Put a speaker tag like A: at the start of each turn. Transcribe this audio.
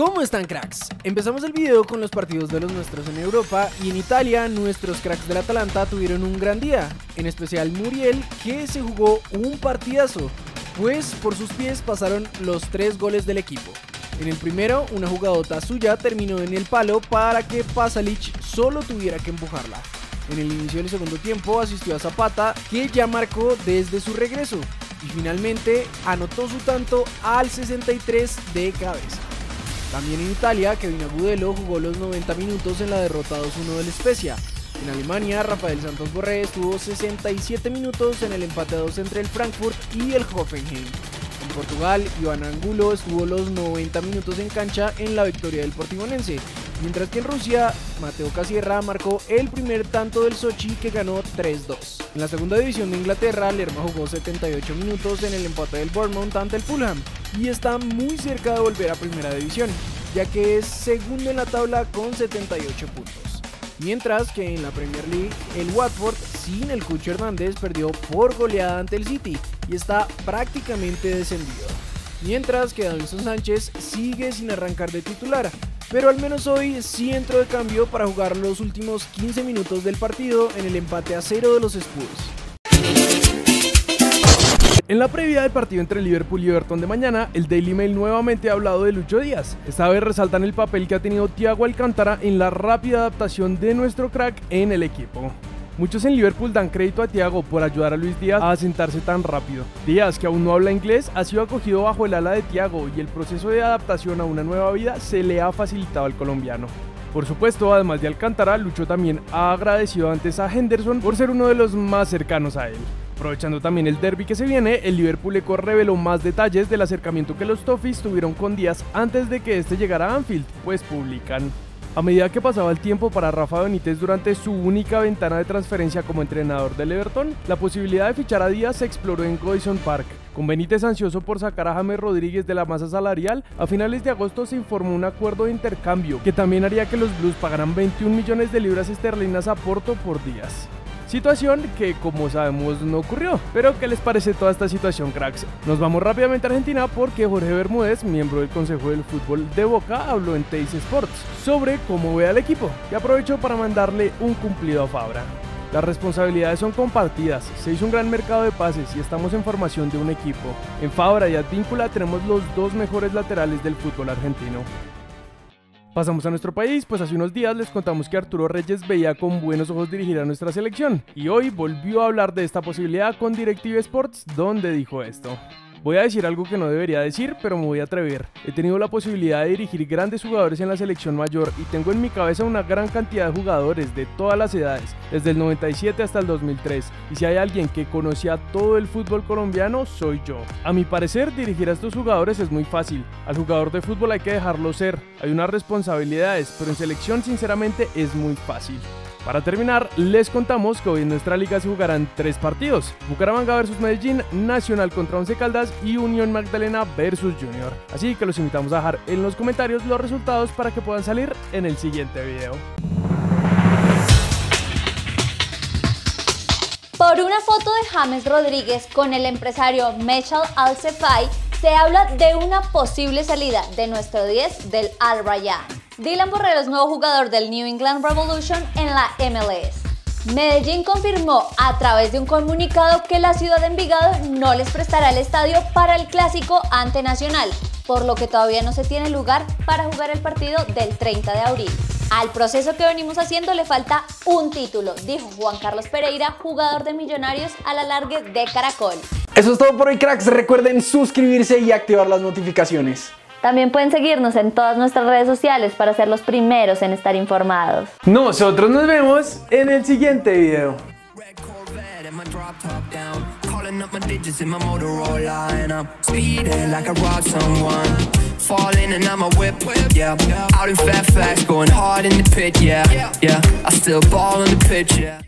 A: ¿Cómo están cracks? Empezamos el video con los partidos de los nuestros en Europa y en Italia nuestros cracks del Atalanta tuvieron un gran día, en especial Muriel que se jugó un partidazo, pues por sus pies pasaron los tres goles del equipo. En el primero, una jugadota suya terminó en el palo para que Pasalic solo tuviera que empujarla. En el inicio del segundo tiempo asistió a Zapata, que ya marcó desde su regreso, y finalmente anotó su tanto al 63 de cabeza. También en Italia, Kevin Agudelo jugó los 90 minutos en la derrota 2-1 del Spezia. En Alemania, Rafael Santos Borré estuvo 67 minutos en el empate 2 entre el Frankfurt y el Hoffenheim. En Portugal, Iván Angulo estuvo los 90 minutos en cancha en la victoria del Portimonense, mientras que en Rusia, Mateo Casierra marcó el primer tanto del Sochi que ganó 3-2. En la segunda división de Inglaterra, Lerma jugó 78 minutos en el empate del Bournemouth ante el Fulham y está muy cerca de volver a primera división, ya que es segundo en la tabla con 78 puntos. Mientras que en la Premier League, el Watford sin el Cucho Hernández perdió por goleada ante el City y está prácticamente descendido. Mientras que Davinson Sánchez sigue sin arrancar de titular, pero al menos hoy sí entró de cambio para jugar los últimos 15 minutos del partido en el empate a cero de los Spurs.
B: En la previa del partido entre Liverpool y Everton de mañana, el Daily Mail nuevamente ha hablado de Lucho Díaz. Esta vez resaltan el papel que ha tenido Thiago Alcántara en la rápida adaptación de nuestro crack en el equipo. Muchos en Liverpool dan crédito a Thiago por ayudar a Luis Díaz a asentarse tan rápido. Díaz, que aún no habla inglés, ha sido acogido bajo el ala de Thiago y el proceso de adaptación a una nueva vida se le ha facilitado al colombiano. Por supuesto, además de Alcántara, Lucho también ha agradecido antes a Henderson por ser uno de los más cercanos a él. Aprovechando también el derby que se viene, el Liverpool Eco reveló más detalles del acercamiento que los Toffees tuvieron con Díaz antes de que este llegara a Anfield, pues publican. A medida que pasaba el tiempo para Rafa Benítez durante su única ventana de transferencia como entrenador del Everton, la posibilidad de fichar a Díaz se exploró en Goodison Park. Con Benítez ansioso por sacar a James Rodríguez de la masa salarial, a finales de agosto se informó un acuerdo de intercambio que también haría que los Blues pagaran 21 millones de libras esterlinas a Porto por Díaz. Situación que como sabemos no ocurrió. Pero ¿qué les parece toda esta situación cracks? Nos vamos rápidamente a Argentina porque Jorge Bermúdez, miembro del Consejo del Fútbol de Boca, habló en Teis Sports sobre cómo ve al equipo y aprovechó para mandarle un cumplido a Fabra. Las responsabilidades son compartidas, se hizo un gran mercado de pases y estamos en formación de un equipo. En Fabra y Advíncula tenemos los dos mejores laterales del fútbol argentino. Pasamos a nuestro país, pues hace unos días les contamos que Arturo Reyes veía con buenos ojos dirigir a nuestra selección y hoy volvió a hablar de esta posibilidad con Directive Sports donde dijo esto. Voy a decir algo que no debería decir, pero me voy a atrever. He tenido la posibilidad de dirigir grandes jugadores en la selección mayor y tengo en mi cabeza una gran cantidad de jugadores de todas las edades, desde el 97 hasta el 2003. Y si hay alguien que conocía todo el fútbol colombiano, soy yo. A mi parecer, dirigir a estos jugadores es muy fácil. Al jugador de fútbol hay que dejarlo ser. Hay unas responsabilidades, pero en selección sinceramente es muy fácil. Para terminar, les contamos que hoy en nuestra liga se jugarán tres partidos: Bucaramanga versus Medellín, Nacional contra Once Caldas y Unión Magdalena versus Junior. Así que los invitamos a dejar en los comentarios los resultados para que puedan salir en el siguiente video.
C: Por una foto de James Rodríguez con el empresario Mechal Al-Sefai, se habla de una posible salida de nuestro 10 del Al Rayyan. Dylan Borrero es nuevo jugador del New England Revolution en la MLS. Medellín confirmó a través de un comunicado que la ciudad de Envigado no les prestará el estadio para el clásico ante Nacional, por lo que todavía no se tiene lugar para jugar el partido del 30 de abril. Al proceso que venimos haciendo le falta un título, dijo Juan Carlos Pereira, jugador de Millonarios a la larga de Caracol.
A: Eso es todo por hoy cracks, recuerden suscribirse y activar las notificaciones.
C: También pueden seguirnos en todas nuestras redes sociales para ser los primeros en estar informados.
B: Nosotros nos vemos en el siguiente video. Falling and I'm a whip, yeah. Out in going hard in the pit, yeah, yeah. I still ball on the pitch, yeah.